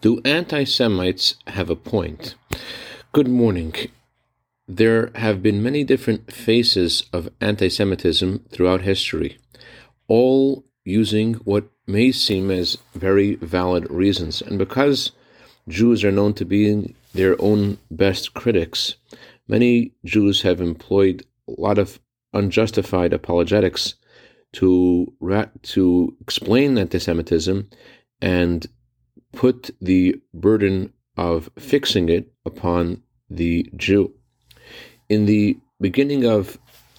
Do anti Semites have a point? Good morning. There have been many different faces of anti Semitism throughout history, all using what may seem as very valid reasons. And because Jews are known to be their own best critics, many Jews have employed a lot of unjustified apologetics to to explain anti-Semitism and put the burden of fixing it upon the Jew. In the beginning of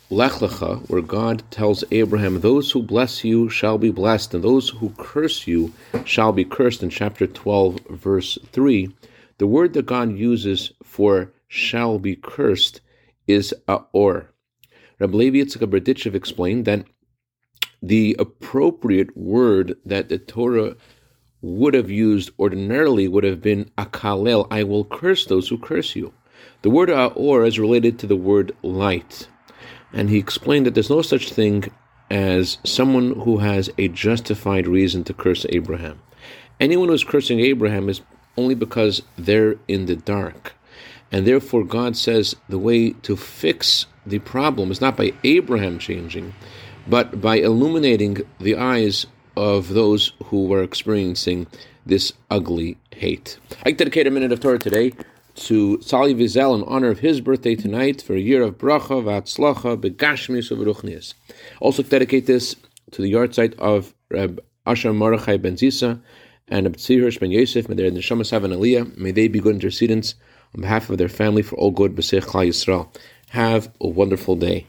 Lech Lecha, where God tells Abraham, Those who bless you shall be blessed, and those who curse you shall be cursed, in chapter 12, verse 3, the word that God uses for shall be cursed is aor. Rabbi Levi Yitzchak explained that the appropriate word that the Torah would have used ordinarily would have been akalel, I will curse those who curse you. The word aor is related to the word light. And he explained that there's no such thing as someone who has a justified reason to curse Abraham. Anyone who's cursing Abraham is only because they're in the dark. And therefore, God says the way to fix the problem is not by Abraham changing, but by illuminating the eyes of those who were experiencing this ugly hate. I dedicate a minute of Torah today to Sali Wiesel in honor of his birthday tonight for a year of bracha, v'atzlacha, begashmis, v'ruchnias. Also dedicate this to the yahrzeit of Reb Asher Mordechai Ben Zisa and Reb Tzir Ben Yosef. May their neshamas have an aliyah. May they be good intercedents on behalf of their family for all good. B'seich Yisrael. Have a wonderful day.